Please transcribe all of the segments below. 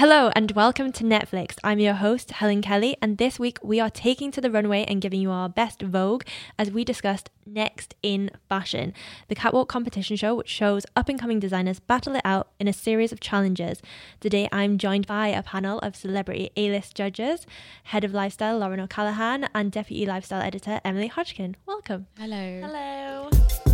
Hello and welcome to Netflixed. I'm your host, Helen Kelly, and this week we are taking to the runway and giving you our best Vogue as we discussed Next in Fashion, the catwalk competition show which shows up and coming designers battle it out in a series of challenges. Today I'm joined by a panel of celebrity A list judges, head of lifestyle Lauren O'Callaghan, and deputy lifestyle editor Emily Hodgkin. Welcome. Hello. Hello.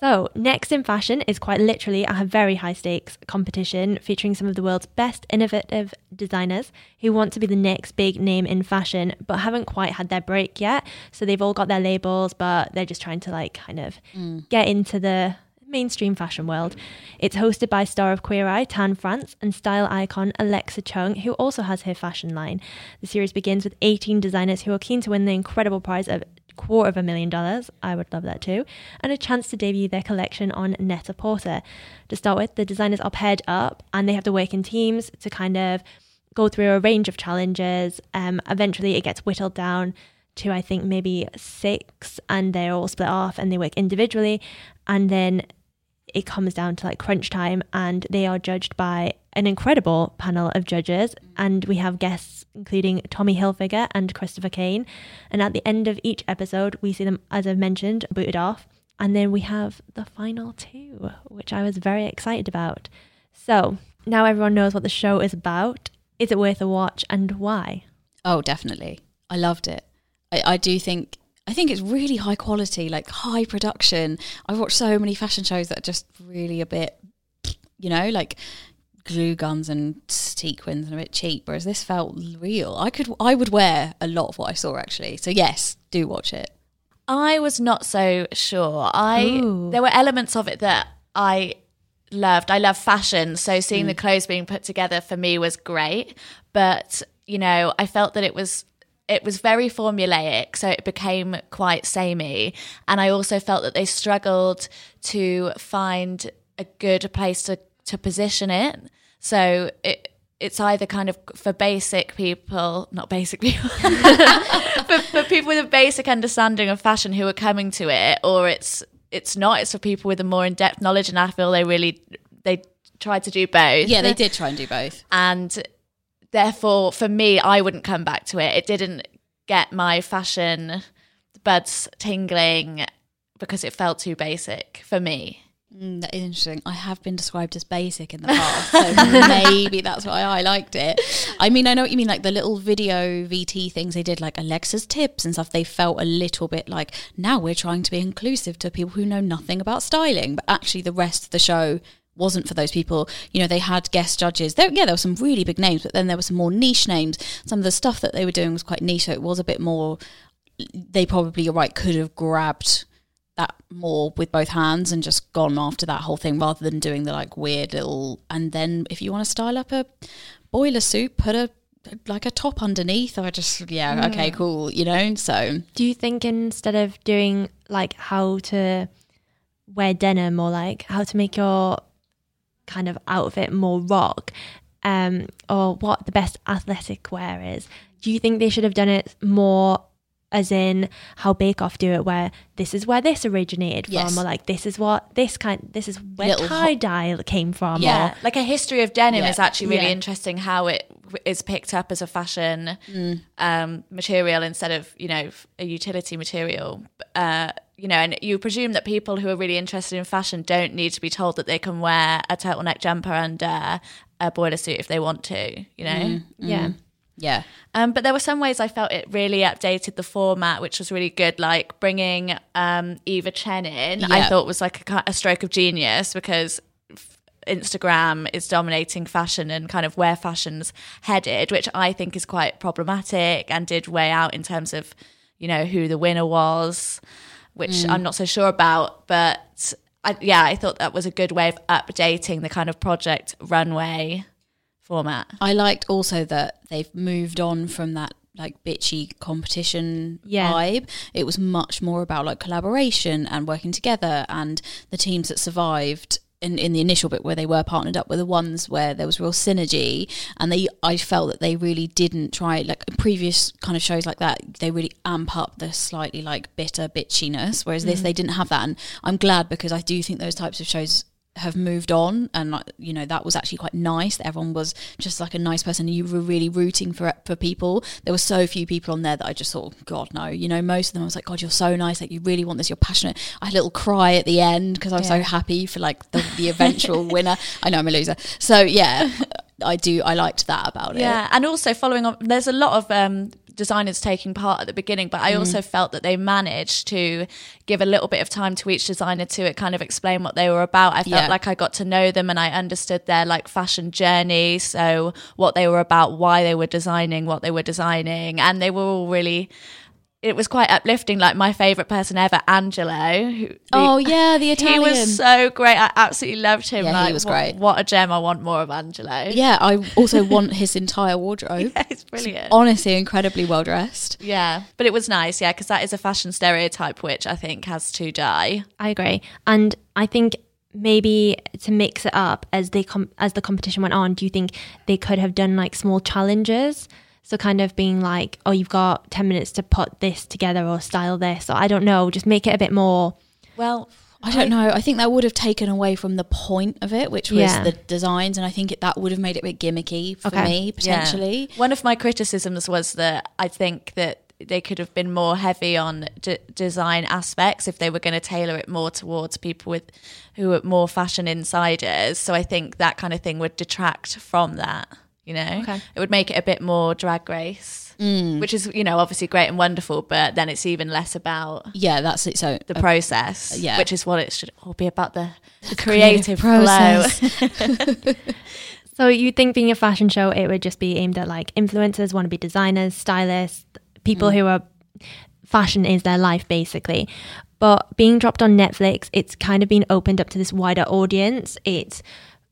So, Next in Fashion is quite literally a very high stakes competition featuring some of the world's best innovative designers who want to be the next big name in fashion but haven't quite had their break yet. So, they've all got their labels, but they're just trying to like kind of Mm. get into the mainstream fashion world. It's hosted by star of Queer Eye, Tan France, and style icon Alexa Chung, who also has her fashion line. The series begins with 18 designers who are keen to win the incredible prize of quarter of a million dollars. I would love that too. And a chance to debut their collection on Net-a-Porter. To start with, the designers are paired up and they have to work in teams to kind of go through a range of challenges. Um, eventually, it gets whittled down to I think maybe six, and they're all split off and they work individually. And then it comes down to like crunch time, and they are judged by an incredible panel of judges. And we have guests including Tommy Hilfiger and Christopher Kane. And at the end of each episode, we see them, as I've mentioned, booted off. And then we have the final two, which I was very excited about. So now everyone knows what the show is about. Is it worth a watch and why? Oh, definitely. I loved it. I, I do think I think it's really high quality, like high production. I've watched so many fashion shows that are just really a bit, you know, like glue guns and sequins and a bit cheap. Whereas this felt real. I could, I would wear a lot of what I saw actually. So yes, do watch it. I was not so sure. I Ooh. there were elements of it that I loved. I love fashion, so seeing the mm. clothes being put together for me was great. But you know, I felt that it was it was very formulaic, so it became quite samey. And I also felt that they struggled to find a good place to to position it. So it it's either kind of for basic people, not basic people, for, for people with a basic understanding of fashion who are coming to it, or it's it's not. It's for people with a more in depth knowledge, and I feel they really they tried to do both. Yeah, they did try and do both. and therefore, for me, I wouldn't come back to it. It didn't get my fashion buds tingling because it felt too basic for me. Mm, that is interesting. I have been described as basic in the past, so maybe that's why I liked it. I mean, I know what you mean, like the little video VT things they did, like Alexa's tips and stuff. They felt a little bit like now we're trying to be inclusive to people who know nothing about styling, but actually the rest of the show wasn't for those people. You know, they had guest judges. There, yeah, there were some really big names, but then there were some more niche names. Some of the stuff that they were doing was quite niche, so it was a bit more. They probably, you're right, could have grabbed that more with both hands and just gone after that whole thing rather than doing the like weird little and then if you want to style up a boiler suit put a like a top underneath or just yeah mm. okay cool you know so Do you think instead of doing like how to wear denim or like how to make your kind of outfit more rock, um, or what the best athletic wear is, do you think they should have done it more as in how Bake Off do it, where this is where this originated from, Yes. or like this is what this kind, this is where Little tie dye came from, Yeah, or like a history of denim Yeah. is actually really Yeah. interesting. How it is picked up as a fashion Mm. um, material instead of you know a utility material. Uh, you know, and you presume that people who are really interested in fashion don't need to be told that they can wear a turtleneck jumper under a boiler suit if they want to. You know. Mm. yeah. yeah Um, but there were some ways I felt it really updated the format, which was really good. Like bringing um, Eva Chen in, I thought was like a, a stroke of genius because Instagram is dominating fashion and kind of where fashion's headed, which I think is quite problematic and did weigh out in terms of, you know, who the winner was, which mm. I'm not so sure about. But I, yeah, I thought that was a good way of updating the kind of project runway format. I liked also that they've moved on from that like bitchy competition Yeah. vibe. It was much more about like collaboration and working together and the teams that survived in, in the initial bit where they were partnered up were the ones where there was real synergy and they I felt that they really didn't try like previous kind of shows like that they really amp up the slightly like bitter bitchiness whereas this mm. they didn't have that. And I'm glad because I do think those types of shows have moved on and you know that was actually quite nice everyone was just like a nice person. You were really rooting for for people. There were so few people on there that I just thought god no. You know most of them I was like god you're so nice. Like you really want this. You're passionate. I had a little cry at the end because I was so happy for like the, the eventual winner. I know I'm a loser. So yeah I do I liked that about it. Yeah, and also following on, there's a lot of um, designers taking part at the beginning, but I Mm. also felt that they managed to give a little bit of time to each designer to kind of explain what they were about. I felt Yeah. like I got to know them and I understood their like fashion journey, so what they were about, why they were designing, what they were designing, and they were all really. It was quite uplifting. Like my favorite person ever, Angelo. Who, oh yeah the Italian. he was so great. I absolutely loved him. Yeah, he was what- great. What a gem! I want more of Angelo. yeah I also want his entire wardrobe yeah, it's brilliant. honestly incredibly well dressed Yeah, but it was nice, yeah, because that is a fashion stereotype which I think has to die. I agree, and I think maybe to mix it up as they com- as the competition went on, do you think they could have done like small challenges? So kind of being like, oh, you've got ten minutes to put this together or style this, or I don't know, just make it a bit more. Well, I don't know. I think that would have taken away from the point of it, which was Yeah. the designs, and I think it, that would have made it a bit gimmicky for Okay. me potentially. One of my criticisms was that I think that they could have been more heavy on d- design aspects if they were going to tailor it more towards people with who are more fashion insiders. So I think that kind of thing would detract from that. You know, Okay. it would make it a bit more drag race, mm. which is you know obviously great and wonderful, but then it's even less about Yeah, that's it. So the uh, process, yeah. which is what it should all be about the, the creative, flow. process. So you think being a fashion show, it would just be aimed at like influencers, want to be designers, stylists, people mm. who are fashion is their life basically. But being dropped on Netflix, it's kind of been opened up to this wider audience. It's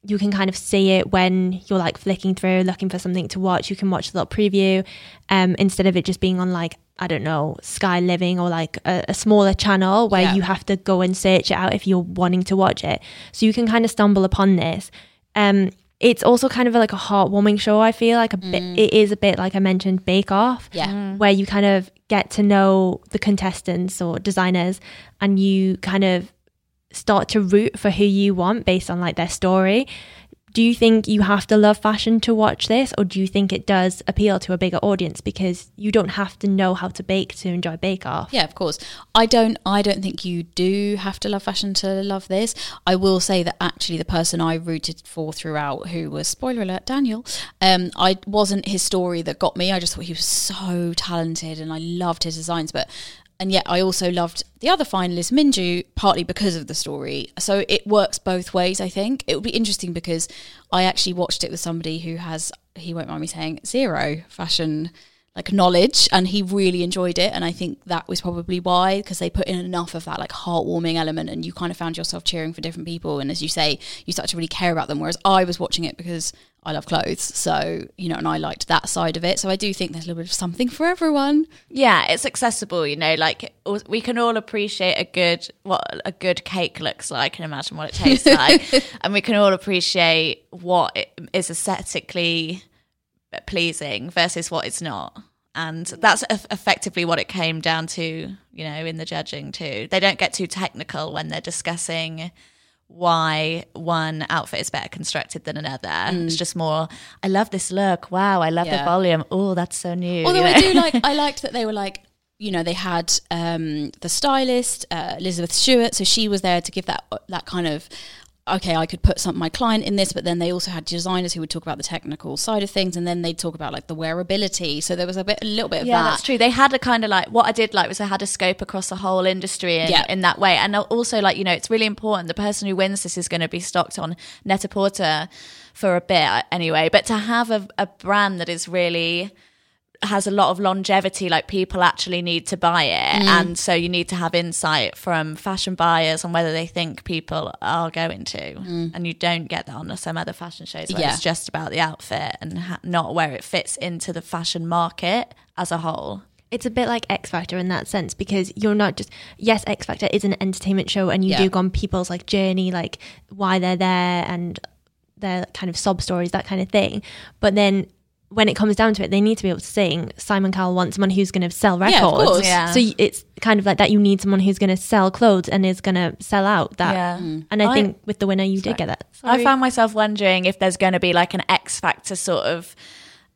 you can kind of see it when you're like flicking through, looking for something to watch. You can watch the little preview, um, instead of it just being on like I don't know Sky Living or like a, a smaller channel where Yeah. you have to go and search it out if you're wanting to watch it. So you can kind of stumble upon this. Um, it's also kind of like a heartwarming show. I feel like a bit. It is a bit like I mentioned, Bake Off, Yeah. where you kind of get to know the contestants or designers, and you kind of start to root for who you want based on like their story. Do you think you have to love fashion to watch this, or do you think it does appeal to a bigger audience because you don't have to know how to bake to enjoy Bake Off? Yeah, of course. I don't. I don't think you do have to love fashion to love this. I will say that actually, the person I rooted for throughout, who was spoiler alert, Daniel, um, I wasn't his story that got me. I just thought he was so talented, and I loved his designs. But and yet, I also loved the other finalist, Minju, partly because of the story. So it works both ways. I think it would be interesting because I actually watched it with somebody who has, he won't mind me saying, zero fashion like knowledge and he really enjoyed it and i think that was probably why because they put in enough of that like heartwarming element and you kind of found yourself cheering for different people and as you say you start to really care about them whereas i was watching it because i love clothes so you know and i liked that side of it so i do think there's a little bit of something for everyone Yeah, it's accessible, you know, like we can all appreciate a good what a good cake looks like and imagine what it tastes like. and we can all appreciate what it is aesthetically pleasing versus what it's not. And that's effectively what it came down to, you know, in the judging too. They don't get too technical when they're discussing why one outfit is better constructed than another. It's just more, I love this look. Wow, I love the volume. Oh, that's so new. Although you I do like, I liked that they were like, you know, they had um, the stylist uh, Elizabeth Stewart, so she was there to give that that kind of. Okay, I could put some my client in this, but then they also had designers who would talk about the technical side of things, and then they'd talk about like the wearability. So there was a bit, a little bit of Yeah, that. that's true. They had a kind of like what I did like was I had a scope across the whole industry in, Yeah. in that way, and also like you know it's really important. The person who wins this is going to be stocked on Net-a-Porter for a bit uh, anyway, but to have a, a brand that is really has a lot of longevity like people actually need to buy it Mm. and so you need to have insight from fashion buyers on whether they think people are going to and you don't get that on some other fashion shows where Mm. Yeah. it's just about the outfit and ha- not where it fits into the fashion market as a whole It's a bit like X Factor in that sense because you're not just yes, X Factor is an entertainment show and you Yeah. do go on people's like journey, like why they're there and their kind of sob stories, that kind of thing. But then when it comes down to it, they need to be able to sing. Simon Cowell wants someone who's going to sell Yeah, of records. course. Yeah. So it's kind of like that. You need someone who's going to sell clothes and is going to sell out that. Yeah. And I, I- think with the winner, you did get that. I found myself wondering if there's going to be like an X Factor sort of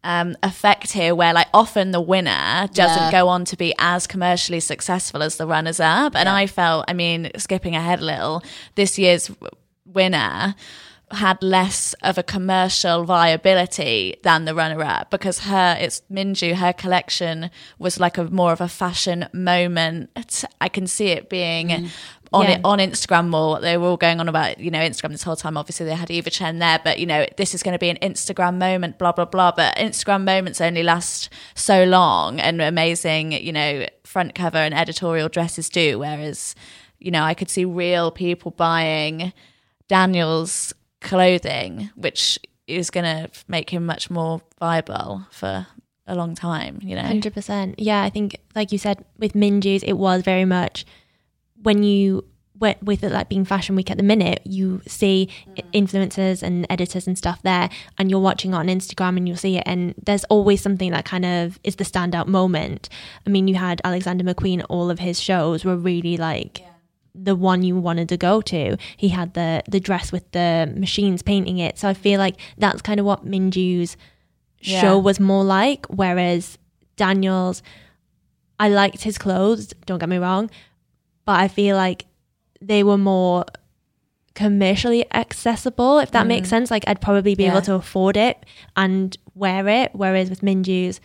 um, effect here, where like often the winner doesn't Yeah. go on to be as commercially successful as the runners up. And I felt, I mean, skipping ahead a little, this year's winner had less of a commercial viability than the runner up because her it's Minju her collection was like a more of a fashion moment I can see it being mm. on Yeah. it on Instagram more. They were all going on about, you know, Instagram this whole time. Obviously, they had Eva Chen there, but, you know, this is going to be an Instagram moment, blah, blah, blah. But Instagram moments only last so long and amazing, you know, front cover and editorial dresses do. Whereas, you know, I could see real people buying Daniel's clothing, which is going to make him much more viable for a long time, you know? Hundred percent. Yeah, I think like you said with Minju's, it was very much when you went with it like being fashion week at the minute, you see mm-hmm. influencers and editors and stuff there, and you're watching it on Instagram and you'll see it, and there's always something that kind of is the standout moment. I mean, you had Alexander McQueen; all of his shows were really like. The one you wanted to go to, he had the the dress with the machines painting it. So I feel like that's kind of what Minju's Yeah. show was more like. Whereas Daniel's, I liked his clothes, don't get me wrong, but I feel like they were more commercially accessible, if that makes mm. sense. Like I'd probably be Yeah. able to afford it and wear it. Whereas with Minju's,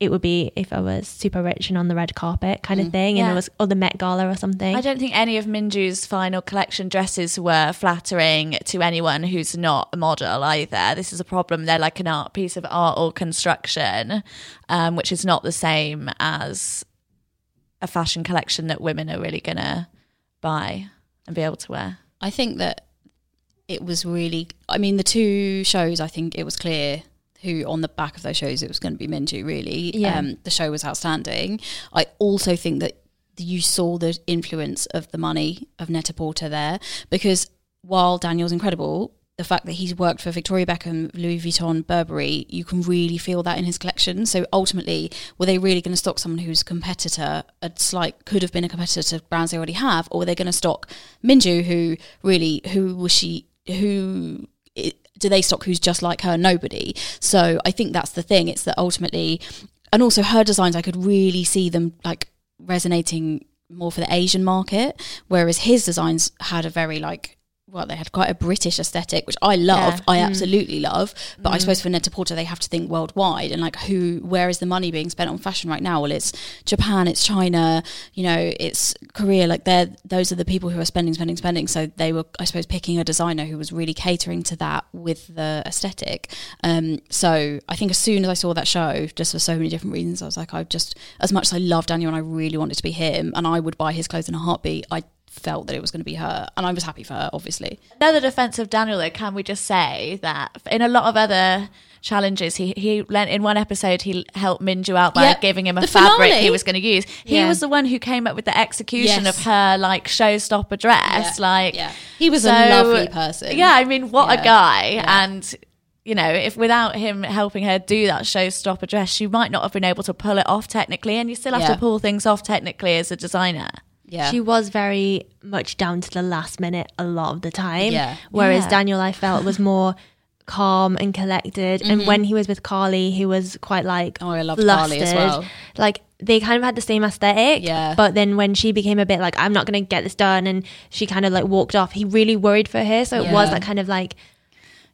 it would be if I was super rich and on the red carpet kind of thing, and Yeah. it was or the Met Gala or something. I don't think any of Minju's final collection dresses were flattering to anyone who's not a model either. This is a problem. They're like an art piece of art or construction, um, which is not the same as a fashion collection that women are really gonna buy and be able to wear. I think that it was really. I mean, the two shows. I think it was clear who on the back of those shows it was going to be Minju. Really, Yeah. um, the show was outstanding. I also think that you saw the influence of the money of Net-a-Porter there because while Daniel's incredible. The fact that he's worked for Victoria Beckham, Louis Vuitton, Burberry, you can really feel that in his collection. So ultimately, were they really going to stock someone who's a competitor, a slight could have been a competitor to brands they already have, or were they going to stock Minju, who really, who was she, who do they stock who's just like her? Nobody. So I think that's the thing. It's that ultimately, and also her designs, I could really see them like resonating more for the Asian market, whereas his designs had a very like well, they had quite a British aesthetic, which I love. Yeah. I absolutely love. But I suppose for Net-a-Porter, they have to think worldwide and like who, where is the money being spent on fashion right now? Well, it's Japan, it's China, you know, it's Korea. Like they're those are the people who are spending, spending, spending. So they were, I suppose, picking a designer who was really catering to that with the aesthetic. Um, so I think as soon as I saw that show, just for so many different reasons, I was like, I just as much as I love Daniel and I really wanted to be him, and I would buy his clothes in a heartbeat. I felt that it was going to be her, and I was happy for her, obviously. Another defense of Daniel, though, can we just say that in a lot of other challenges, he he lent in one episode he helped Minju out by Yeah, giving him a the fabric finale. he was going to use. He Yeah. was the one who came up with the execution Yes. of her like showstopper dress. Yeah, Like yeah. He was a lovely person. Yeah, I mean, what a guy! And you know, if without him helping her do that showstopper dress, she might not have been able to pull it off technically. And you still have Yeah. to pull things off technically as a designer. Yeah. She was very much down to the last minute a lot of the time. Yeah. Whereas Yeah. Daniel, I felt, was more calm and collected. And when he was with Carly, he was quite like Mm-hmm. Oh, I loved Carly as flustered. well. Like they kind of had the same aesthetic. Yeah. But then when she became a bit like, I'm not going to get this done, and she kind of like walked off, he really worried for her. So it was Yeah. that kind of like,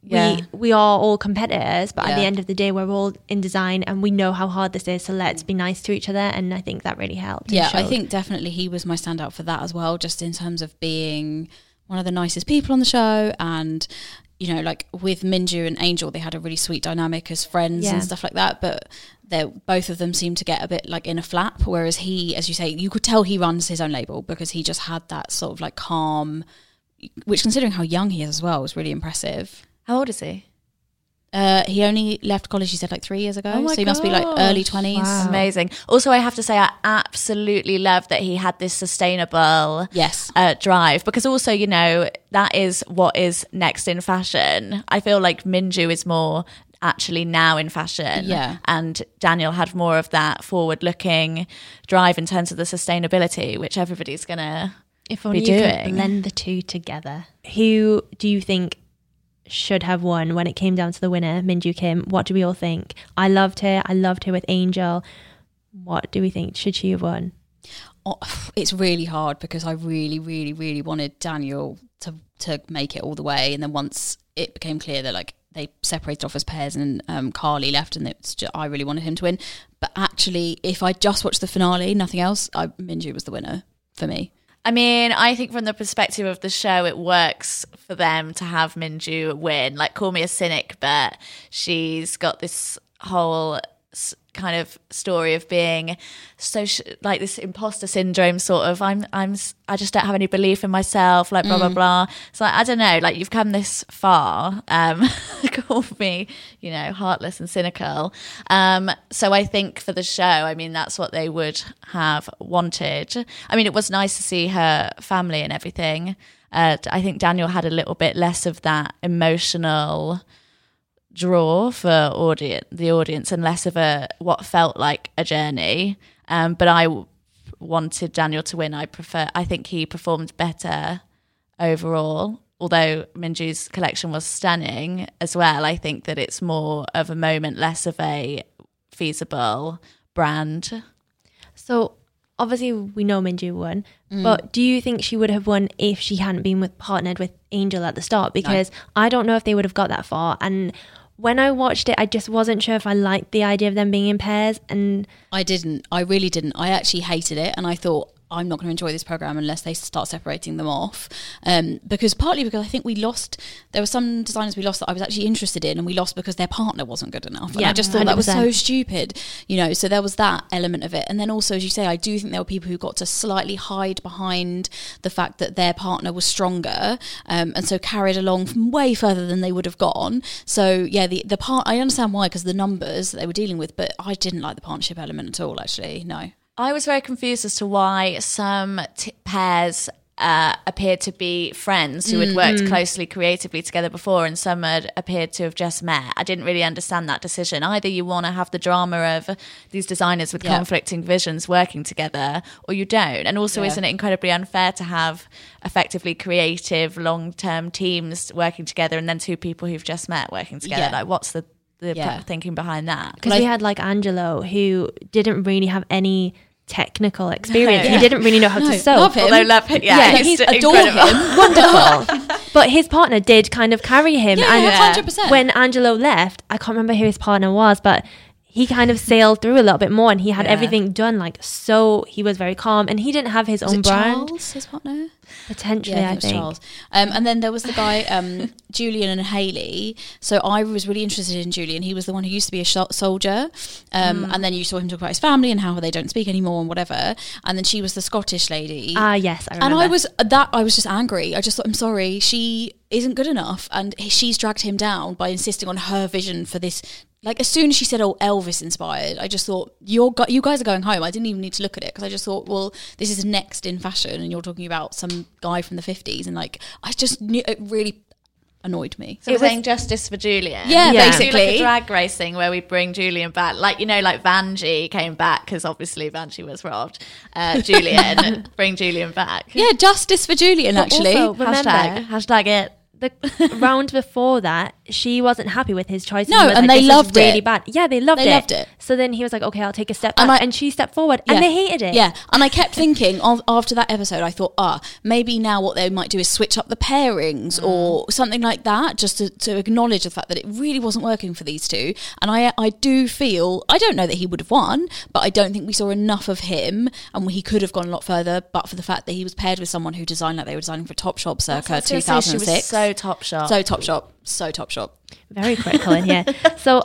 Yeah. we we are all competitors, but at the end of the day, we're all in design, and we know how hard this is. So let's be nice to each other, and I think that really helped. yeah, I think definitely he was my standout for that as well, just in terms of being one of the nicest people on the show and you know, like with Minju and Angel, they had a really sweet dynamic as friends Yeah. and stuff like that. But they both of them seem to get a bit like in a flap. Whereas he, as you say, you could tell he runs his own label because he just had that sort of like calm, which considering how young he is as well was really impressive. How old is he? Uh, he only left college, he said, like three years ago. Oh my so he must be like early 20s. Wow. Amazing. Also, I have to say, I absolutely love that he had this sustainable Yes. uh, drive because also, you know, that is what is next in fashion. I feel like Minju is more actually now in fashion. Yeah. And Daniel had more of that forward looking drive in terms of the sustainability, which everybody's going to. If be only you could doing. blend the two together. Who do you think should have won when it came down to the winner, Minju Kim? What do we all think? I loved her. I loved her with Angel. What do we think? Should she have won? Oh, it's really hard because I really, really, really wanted Daniel to to make it all the way, and then once it became clear that like they separated off as pairs and um, Carly left, and it's just, I really wanted him to win. But actually, if I just watched the finale, nothing else, I, Minju was the winner for me. I mean, I think from the perspective of the show, it works for them to have Minju win. Like, call me a cynic, but she's got this whole kind of story of being so sh- like this imposter syndrome sort of i'm i'm i just don't have any belief in myself like blah blah blah. So like, i don't know like you've come this far um call me you know heartless and cynical. Um so i think for the show i mean that's what they would have wanted. I mean it was nice to see her family and everything. Uh, I think Daniel had a little bit less of that emotional draw for audience, the audience, and less of a what felt like a journey. Um, but I w- wanted Daniel to win. I prefer. I think he performed better overall. Although Minju's collection was stunning as well, I think that it's more of a moment, less of a feasible brand. So obviously we know Minju won, Mm. but do you think she would have won if she hadn't been with partnered with Angel at the start? Because I don't know if they would have got that far. And when I watched it, I just wasn't sure if I liked the idea of them being in pairs. And I didn't. I really didn't. I actually hated it, and I thought I'm not going to enjoy this program unless they start separating them off. Um, because partly because I think we lost. There were some designers we lost that I was actually interested in, and we lost because their partner wasn't good enough. And Yeah, I just thought that was so stupid. You know, so there was that element of it, and then also as you say, I do think there were people who got to slightly hide behind the fact that their partner was stronger, um, and so carried along from way further than they would have gone. So yeah, the the part I understand why because the numbers that they were dealing with, but I didn't like the partnership element at all. Actually, no. I was very confused as to why some t- pairs uh, appeared to be friends who had worked closely creatively together before, and some had appeared to have just met. I didn't really understand that decision. Either you want to have the drama of these designers with Yeah. conflicting visions working together, or you don't. And also, Yeah. isn't it incredibly unfair to have effectively creative, long term teams working together, and then two people who've just met working together? Yeah. Like, what's the the Yeah. thinking behind that? because we had like Angelo, who didn't really have any technical experience. No. He didn't really know how No, to sew. love him. Although love it, yeah, Yeah, he's he's adore him. wonderful. but his partner did kind of carry him. Yeah, and yeah, 100%. when Angelo left, I can't remember who his partner was, but he kind of sailed through a little bit more and he had Yeah. everything done like so he was very calm and he didn't have his Was own it brand Charles, his partner? Potentially Yeah, I I think was think. Charles. Um, and then there was the guy, um, Julian and Hayley. So I was really interested in Julian. He was the one who used to be a sh- soldier. Um, Mm. And then you saw him talk about his family and how they don't speak anymore and whatever. And then she was the Scottish lady. Ah yes, I and I was that I was just angry. I just thought, I'm sorry, she isn't good enough, and she's dragged him down by insisting on her vision for this. Like as soon as she said, "Oh, Elvis inspired," I just thought, "You're you guys are going home." I didn't even need to look at it because I just thought, "Well, this is next in fashion," and you're talking about some guy from the '50s, and like I just knew it really annoyed me. So It we're was- saying justice for Julian. Yeah, Yeah. Do like a basically. drag racing where we bring Julian back, like you know, like Vanjie came back because obviously Vanjie was robbed. Uh, Julian, bring Julian back. Yeah, justice for Julian. But actually, also, remember hashtag hashtag it. The round before that, she wasn't happy with his choice. No, was and like, they "This is loved really it. bad. Yeah, they loved They it. loved it. So then he was like, "Okay, I'll take a step back," And and, she stepped forward, Yeah. and they hated it. Yeah, and I kept thinking of, after that episode, I thought, ah, maybe now what they might do is switch up the pairings or something like that, just to, to acknowledge the fact that it really wasn't working for these two. And I, I do feel, I don't know that he would have won, but I don't think we saw enough of him, and he could have gone a lot further. But for the fact that he was paired with someone who designed like they were designing for Topshop circa I was gonna say, She 2006, was so top shop. so Topshop. Very quick, Colin. here. So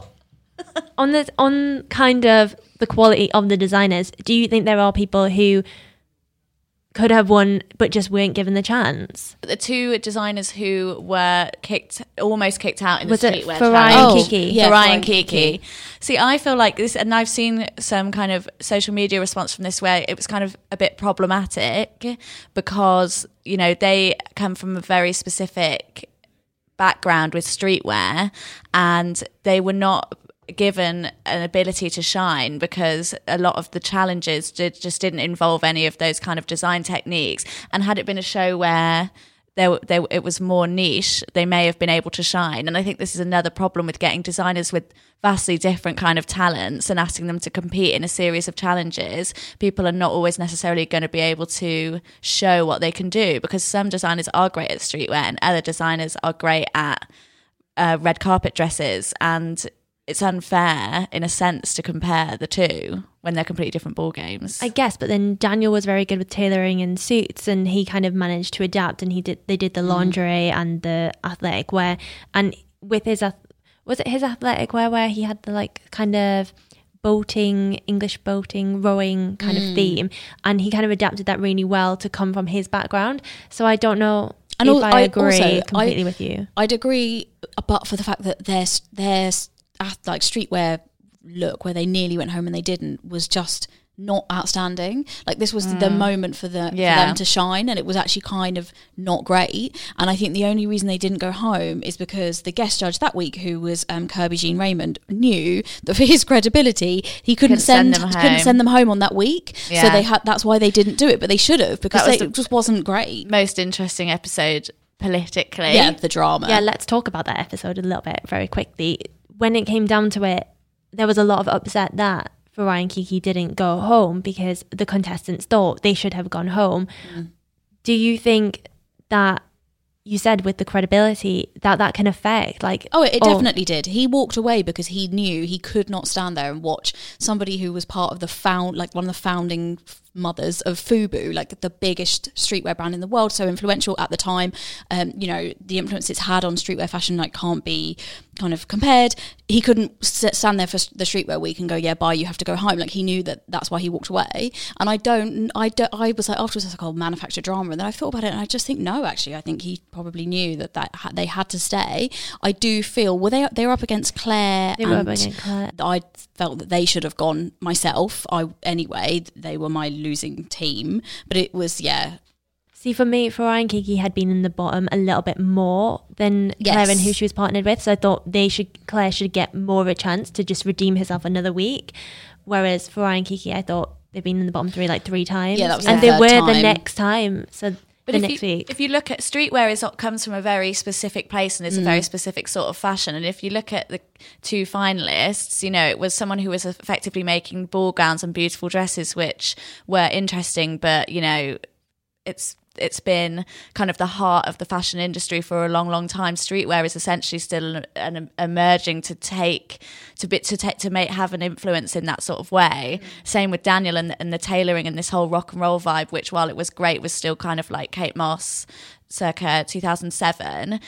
on this on kind of the quality of the designers, do you think there are people who could have won but just weren't given the chance? The two designers who were kicked, almost kicked out in Was the it streetwear Farai and Oh, Kiki? yeah. Farai Farai and and Kiki. Kiki. See, I feel like this, and I've seen some kind of social media response from this where it was kind of a bit problematic because, you know, they come from a very specific background with streetwear and they were not given an ability to shine because a lot of the challenges did, just didn't involve any of those kind of design techniques. And had it been a show where there, there it was more niche they may have been able to shine. And i think this is another problem with getting designers with vastly different kind of talents and asking them to compete in a series of challenges. People are not always necessarily going to be able to show what they can do because some designers are great at streetwear and other designers are great at uh, red carpet dresses. And it's unfair in a sense to compare the two when they're completely different ball games. I guess, but then Daniel was very good with tailoring and suits, and he kind of managed to adapt. And he did. They did the mm. lingerie and the athletic wear, and with his was it his athletic wear where he had the like kind of boating, English boating, rowing kind of mm. theme, and he kind of adapted that really well to come from his background. So I don't know And if I I agree also- I- completely with you. I'd agree, but for the fact that their their like streetwear look, where they nearly went home and they didn't, was just not outstanding. Like this was the moment for, the, Yeah. for them to shine, and it was actually kind of not great. And I think the only reason they didn't go home is because the guest judge that week, who was um, Kerby Jean Raymond, knew that for his credibility, he couldn't, Couldn't send send, them couldn't home. send them home on that week. So they had that's why they didn't do it, but they should have because they, the- it just wasn't great. Most interesting episode politically. Yeah, the drama. Yeah, let's talk about that episode a little bit very quickly. When it came down to it, there was a lot of upset that Farai and Kiki didn't go home because the contestants thought they should have gone home. Mm. Do you think that you said with the credibility that that can affect like Oh, it definitely did. He walked away because he knew he could not stand there and watch somebody who was part of the found, like one of the founding mothers of Fubu, like the biggest streetwear brand in the world, so influential at the time. Um, you know, the influence it's had on streetwear fashion like can't be kind of compared. He couldn't stand there for the streetwear week and go, "Yeah, bye, you have to go home." Like he knew that that's why he walked away. And I don't, I don't, I was like afterwards, I was like, "Oh, manufactured drama," and then I thought about it, and I just think no, actually, I think he probably knew that that ha- they had to stay. I do feel well, they they were up against Claire. They were up against Claire. I felt that they should have gone myself. I anyway, they were my losing team, but it was yeah. See, for me, Farai and Kiki had been in the bottom a little bit more than Yes. Claire and who she was partnered with. So I thought they should Claire should get more of a chance to just redeem herself another week. Whereas Farai and Kiki, I thought they've been in the bottom three like three times. Yeah, that was and their they were third the next time. So But if next you, week. if you look at streetwear, is comes from a very specific place and it's a mm. very specific sort of fashion. And if you look at the two finalists, you know, it was someone who was effectively making ball gowns and beautiful dresses, which were interesting, but you know, it's it's been kind of the heart of the fashion industry for a long, long time. Streetwear is essentially still an, an emerging to take to bit to take to make have an influence in that sort of way. Mm. Same with Daniel and, and the tailoring and this whole rock and roll vibe, which while it was great, was still kind of like Kate Moss, circa two thousand seven.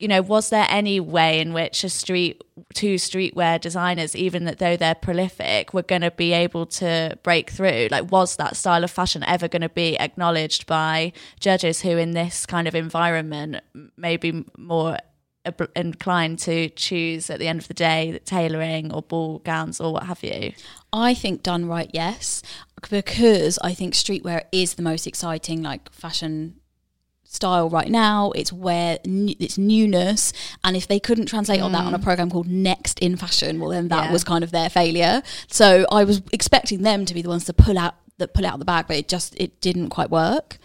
You know, was there any way in which a street two streetwear designers, even though they're prolific, were going to be able to break through? Like, was that style of fashion ever going to be acknowledged by judges who, in this kind of environment, may be more inclined to choose at the end of the day tailoring or ball gowns or what have you? I think done right, yes, because I think streetwear is the most exciting like fashion style right now. It's where it's newness, and if they couldn't translate on that on a mm. program called Next in Fashion, well, then that Yeah. was kind of their failure. So I was expecting them to be the ones to pull out that pull out the bag, but it just it didn't quite work.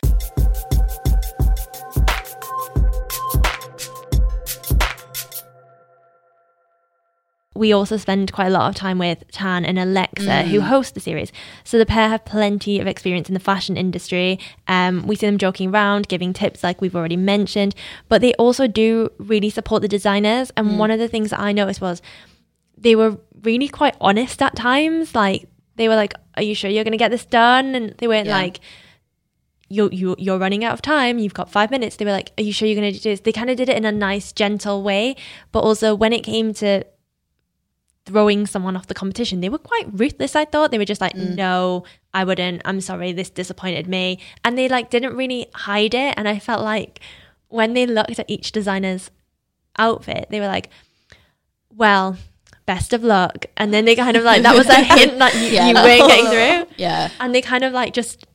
We also spend quite a lot of time with Tan and Alexa, who host the series. So the pair have plenty of experience in the fashion industry. Um, we see them joking around, giving tips, like we've already mentioned, but they also do really support the designers. And one of the things that I noticed was they were really quite honest at times. Like they were like, "Are you sure you're going to get this done?" And they weren't Yeah. like. You're, you, you're running out of time. You've got five minutes. They were like, Are you sure you're going to do this? They kind of did it in a nice, gentle way. But also, when it came to throwing someone off the competition. They were quite ruthless, I thought. They were just like, Mm. no, I wouldn't. I'm sorry, this disappointed me. And they like didn't really hide it. And I felt like when they looked at each designer's outfit, they were like, well, best of luck. And then they kind of like, that was a hint that you, Yeah. you weren't getting through. Yeah. And they kind of like just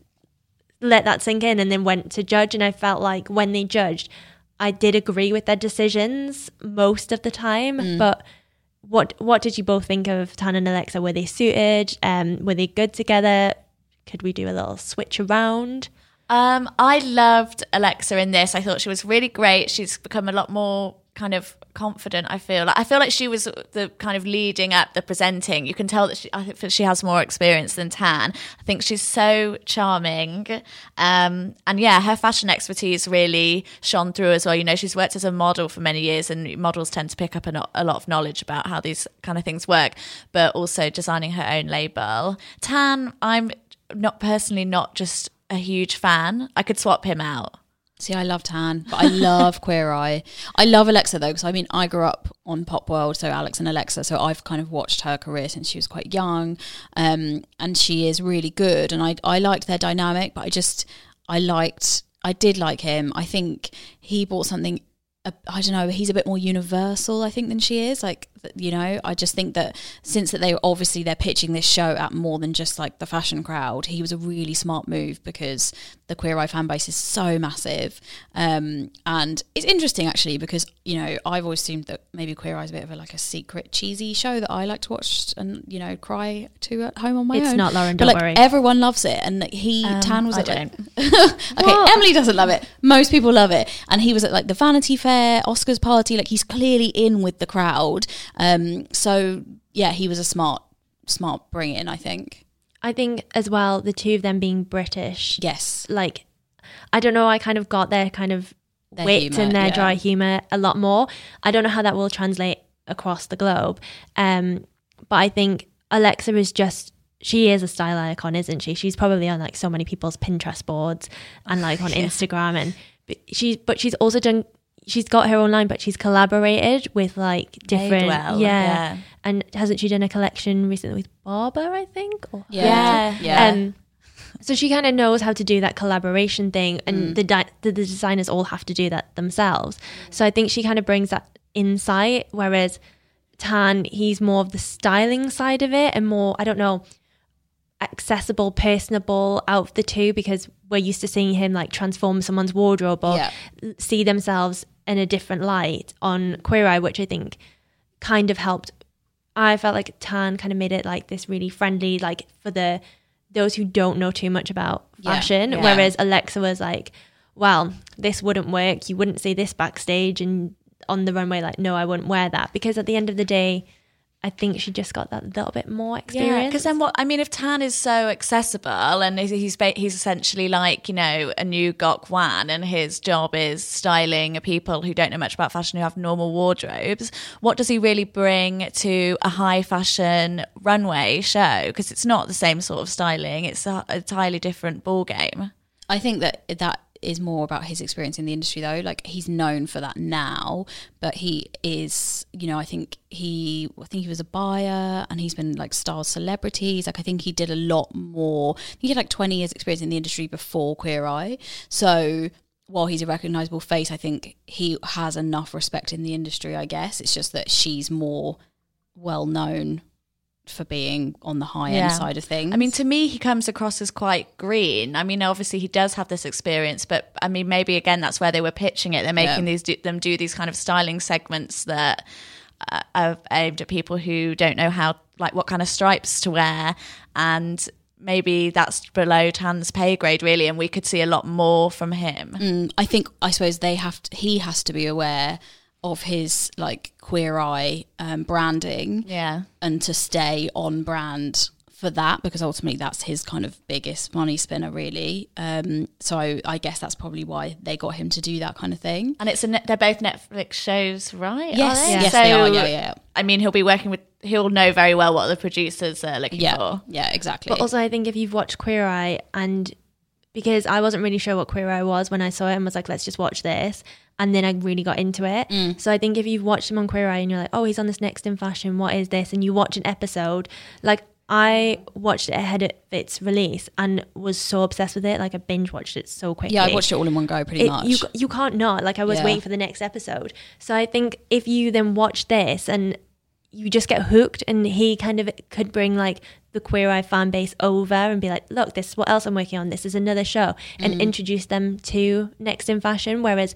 let that sink in and then went to judge. And I felt like when they judged, I did agree with their decisions most of the time. Mm. But what what did you both think of Tan and Alexa? Were they suited? Um, were they good together? Could we do a little switch around? Um, I loved Alexa in this. I thought she was really great. She's become a lot more kind of confident. I feel like I feel like she was the kind of leading up the presenting. You can tell that she, I think she has more experience than Tan. I think she's so charming, um, and yeah, her fashion expertise really shone through as well. You know, she's worked as a model for many years, and models tend to pick up a, a lot of knowledge about how these kind of things work. But also designing her own label. Tan, I'm not personally not just a huge fan. I could swap him out. See, I love Tan, but I love Queer Eye. I love Alexa though, because I mean, I grew up on Popworld, so Alex and Alexa. So I've kind of watched her career since she was quite young, um, and she is really good. And I I liked their dynamic, but I just I liked I did like him. I think he brought something. I don't know. He's a bit more universal, I think, than she is. Like, you know, I just think that since that they obviously they're pitching this show at more than just like the fashion crowd, he was a really smart move because the Queer Eye fan base is so massive. Um, and it's interesting actually because you know I've always assumed that maybe Queer Eye is a bit of a like a secret cheesy show that I like to watch and you know cry to at home on my It's own. It's not, Lauren, But don't like worry. everyone loves it, and he Tan was I at like don't. okay, Emily doesn't love it. Most people love it, and he was at like the Vanity Fair, Oscars party. Like he's clearly in with the crowd. Um, so yeah, he was a smart, smart bring in. I think. I think as well, the two of them being British, Yes, like I don't know, I kind of got their kind of Their wit humour, and their yeah. dry humor a lot more. I don't know how that will translate across the globe. Um, but I think Alexa is just she is a style icon, isn't she? She's probably on like so many people's Pinterest boards and like on Instagram and but she's but she's also done she's got her own line but she's collaborated with like different Madewell, yeah. yeah. And hasn't she done a collection recently with Barbour, I think? Or yeah, Yeah. um, so she kind of knows how to do that collaboration thing, Mm. and the, di- the the designers all have to do that themselves. So I think she kind of brings that insight, whereas Tan, he's more of the styling side of it, and more I don't know, accessible, personable out of the two because we're used to seeing him like transform someone's wardrobe or Yeah. see themselves in a different light on Queer Eye, which I think kind of helped. I felt like Tan kind of made it like this really friendly, like for the those who don't know too much about Yeah, fashion. yeah. Whereas Alexa was like, well, this wouldn't work. You wouldn't see this backstage and on the runway. Like, no, I wouldn't wear that because at the end of the day, I think she just got that little bit more Yeah, experience. because then what? I mean, if Tan is so accessible and he's he's, essentially like you know a new Gok Wan, and his job is styling people who don't know much about fashion who have normal wardrobes. What does he really bring to a high fashion runway show? Because it's not the same sort of styling; it's a, a entirely different ball game. I think that that is more about his experience in the industry though. Like he's known for that now but he is you know i think he i think he was a buyer and he's been like style celebrities. Like i think he did a lot more. He had like 20 years experience in the industry before queer eye. So while he's a recognizable face i think he has enough respect in the industry i guess. It's just that she's more well known for being on the high Yeah. end side of things I mean, to me, he comes across as quite green. I mean, obviously, he does have this experience, but I mean, maybe again, that's where they were pitching it. They're making Yeah. these do, them do these kind of styling segments that uh, are aimed at people who don't know how, like, what kind of stripes to wear, and maybe that's below Tan's pay grade, really, and we could see a lot more from him. Mm, I think I suppose they have to, he has to be aware of his like queer eye um, branding Yeah. and to stay on brand for that because ultimately that's his kind of biggest money spinner really um, so I, I guess that's probably why they got him to do that kind of thing And it's a net, they're both Netflix shows, right? yes Are they? yes So, they are yeah yeah I mean, he'll be working with. He'll know very well what the producers are looking yeah for. yeah exactly But also, I think if you've watched Queer Eye, and because I wasn't really sure what Queer Eye was when I saw it and was like, let's just watch this. And then I really got into it. Mm. So I think if you've watched him on Queer Eye and you're like, oh, he's on this next in fashion, what is this? And you watch an episode, like I watched it ahead of its release and was so obsessed with it. Like I binge watched it so quickly. Yeah, I watched it all in one go, pretty It- much. you you can't not like I was Yeah. waiting for the next episode. So I think if you then watch this and you just get hooked, and he kind of could bring like the Queer Eye fan base over and be like, look, this is what else I'm working on. This is another show, and Mm. introduce them to Next in Fashion. Whereas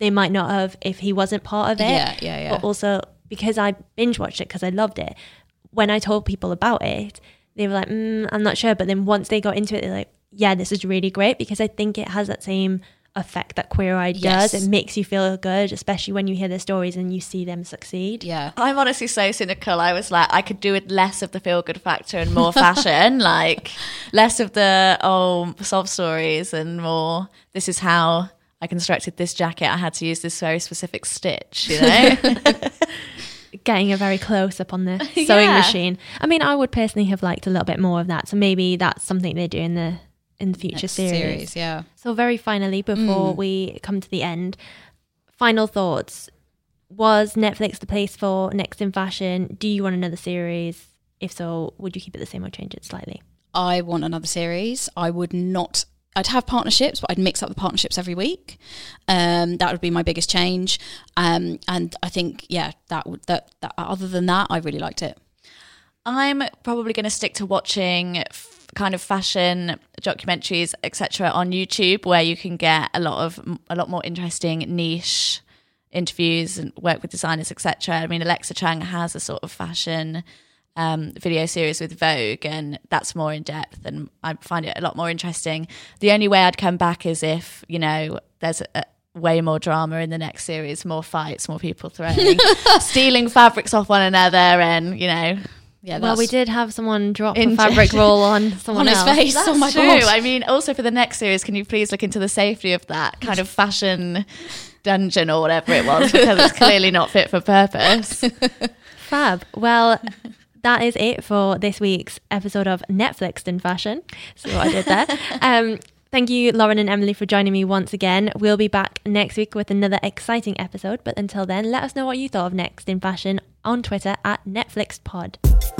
they might not have if he wasn't part of it. Yeah, yeah, yeah. But also because I binge watched it because I loved it. When I told people about it, they were like, mm, I'm not sure. But then once they got into it, they're like, yeah, this is really great because I think it has that same effect that Queer Eye Yes. does. It makes you feel good, especially when you hear their stories and you see them succeed. yeah. I'm honestly so cynical. I was like, I could do with less of the feel good factor and more fashion, like less of the oh sob stories and more. This is how I constructed this jacket. I had to use this very specific stitch. You know, Getting a very close up on the sewing Yeah. machine. I mean, I would personally have liked a little bit more of that. So maybe that's something they do in the in the future Next series. yeah. So very finally, Mm. before we come to the end, final thoughts. Was Netflix the place for Next in Fashion? Do you want another series? If so, would you keep it the same or change it slightly? I want another series. I would not. I'd have partnerships, but I'd mix up the partnerships every week. Um, that would be my biggest change. Um, and I think, yeah, that would that, that. Other than that, I really liked it. I'm probably going to stick to watching f- kind of fashion documentaries, etc., on YouTube, where you can get a lot of a lot more interesting niche interviews and work with designers, etc. I mean, Alexa Chung has a sort of fashion um, video series with Vogue, and that's more in depth, and I find it a lot more interesting. The only way I'd come back is if you know there's a, a way more drama in the next series, more fights, more people throwing, stealing fabrics off one another, and you know. Yeah, well, we did have someone drop a Injured. fabric roll on someone on his else. face. oh my true. god! I mean, also for the next series, can you please look into the safety of that kind of fashion dungeon or whatever it was because it's clearly not fit for purpose. Fab. Well, that is it for this week's episode of Netflix in Fashion. See what I did there. Um, thank you, Lauren and Emily, for joining me once again. We'll be back next week with another exciting episode. But until then, let us know what you thought of Next in Fashion on Twitter at NetflixPod.